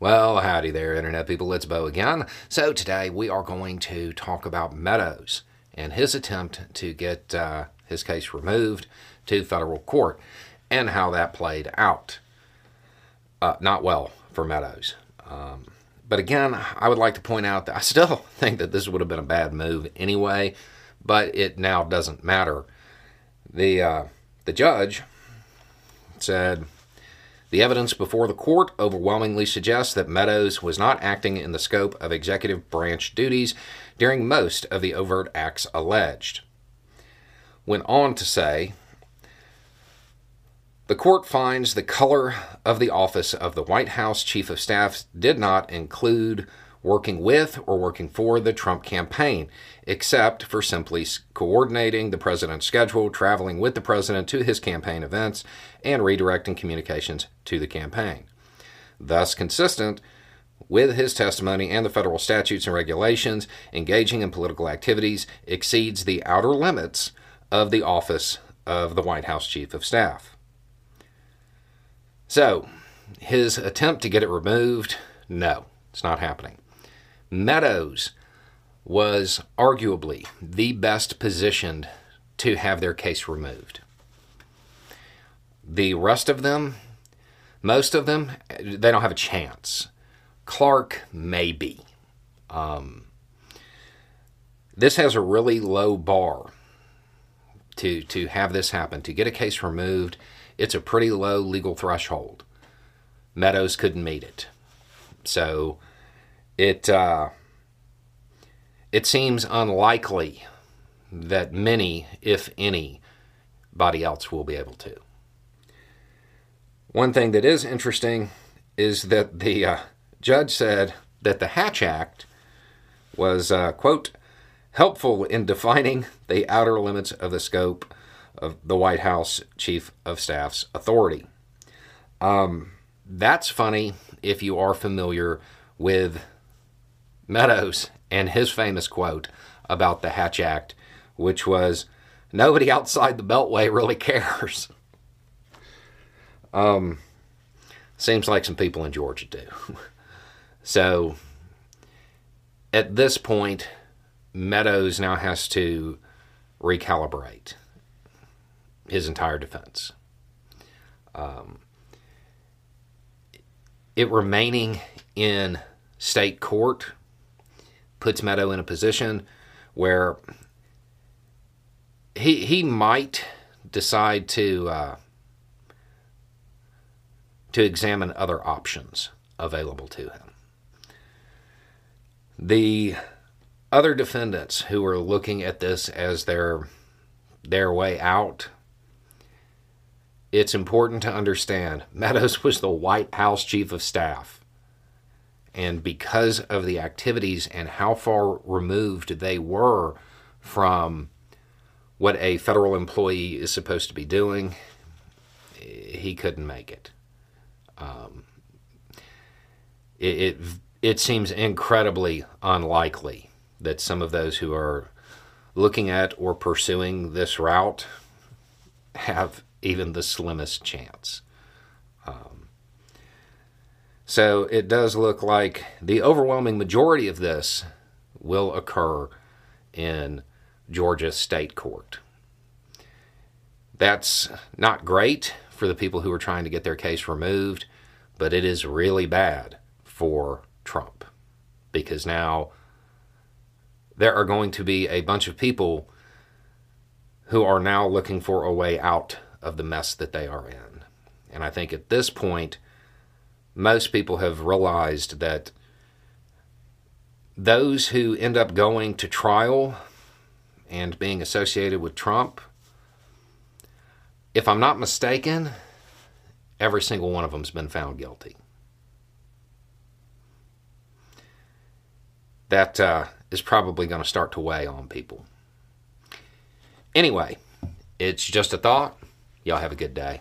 Well, howdy there, Internet people. It's Beau again. So, today we are going to talk about Meadows and his attempt to get uh, his case removed to federal court and how that played out. Uh, not well for Meadows. Um, but again, I would like to point out that I still think that this would have been a bad move anyway, but it now doesn't matter. The, uh, the judge said, the evidence before the court overwhelmingly suggests that Meadows was not acting in the scope of executive branch duties during most of the overt acts alleged. Went on to say the court finds the color of the office of the White House Chief of Staff did not include working with or working for the Trump campaign, except for simply coordinating the president's schedule, traveling with the president to his campaign events, and redirecting communications to the campaign. Thus, consistent with his testimony and the federal statutes and regulations, engaging in political activities exceeds the outer limits of the office of the White House Chief of Staff. So, his attempt to get it removed, no, it's not happening. Meadows was arguably the best positioned to have their case removed. The rest of them, most of them, they don't have a chance. Clark, maybe. Um, this has a really low bar to to have this happen. To get a case removed, it's a pretty low legal threshold. Meadows couldn't meet it, so it uh, it seems unlikely that many, if anybody else, will be able to. One thing that is interesting is that the uh, judge said that the Hatch Act was, uh, quote, helpful in defining the outer limits of the scope of the White House Chief of Staff's authority. Um, that's funny if you are familiar with Meadows and his famous quote about the Hatch Act, which was, Nobody outside the Beltway really cares. um, seems like some people in Georgia do. so at this point, Meadows now has to recalibrate his entire defense. Um, it remaining in state court puts Meadow in a position where he he might decide to uh, to examine other options available to him. The other defendants who are looking at this as their their way out, it's important to understand Meadows was the White House chief of staff. And because of the activities and how far removed they were from what a federal employee is supposed to be doing, he couldn't make it. Um, it, it, it seems incredibly unlikely that some of those who are looking at or pursuing this route have even the slimmest chance. So it does look like the overwhelming majority of this will occur in Georgia State Court. That's not great for the people who are trying to get their case removed, but it is really bad for Trump because now there are going to be a bunch of people who are now looking for a way out of the mess that they are in. And I think at this point, most people have realized that those who end up going to trial and being associated with Trump, if I'm not mistaken, every single one of them's been found guilty. That uh, is probably going to start to weigh on people. Anyway, it's just a thought. Y'all have a good day.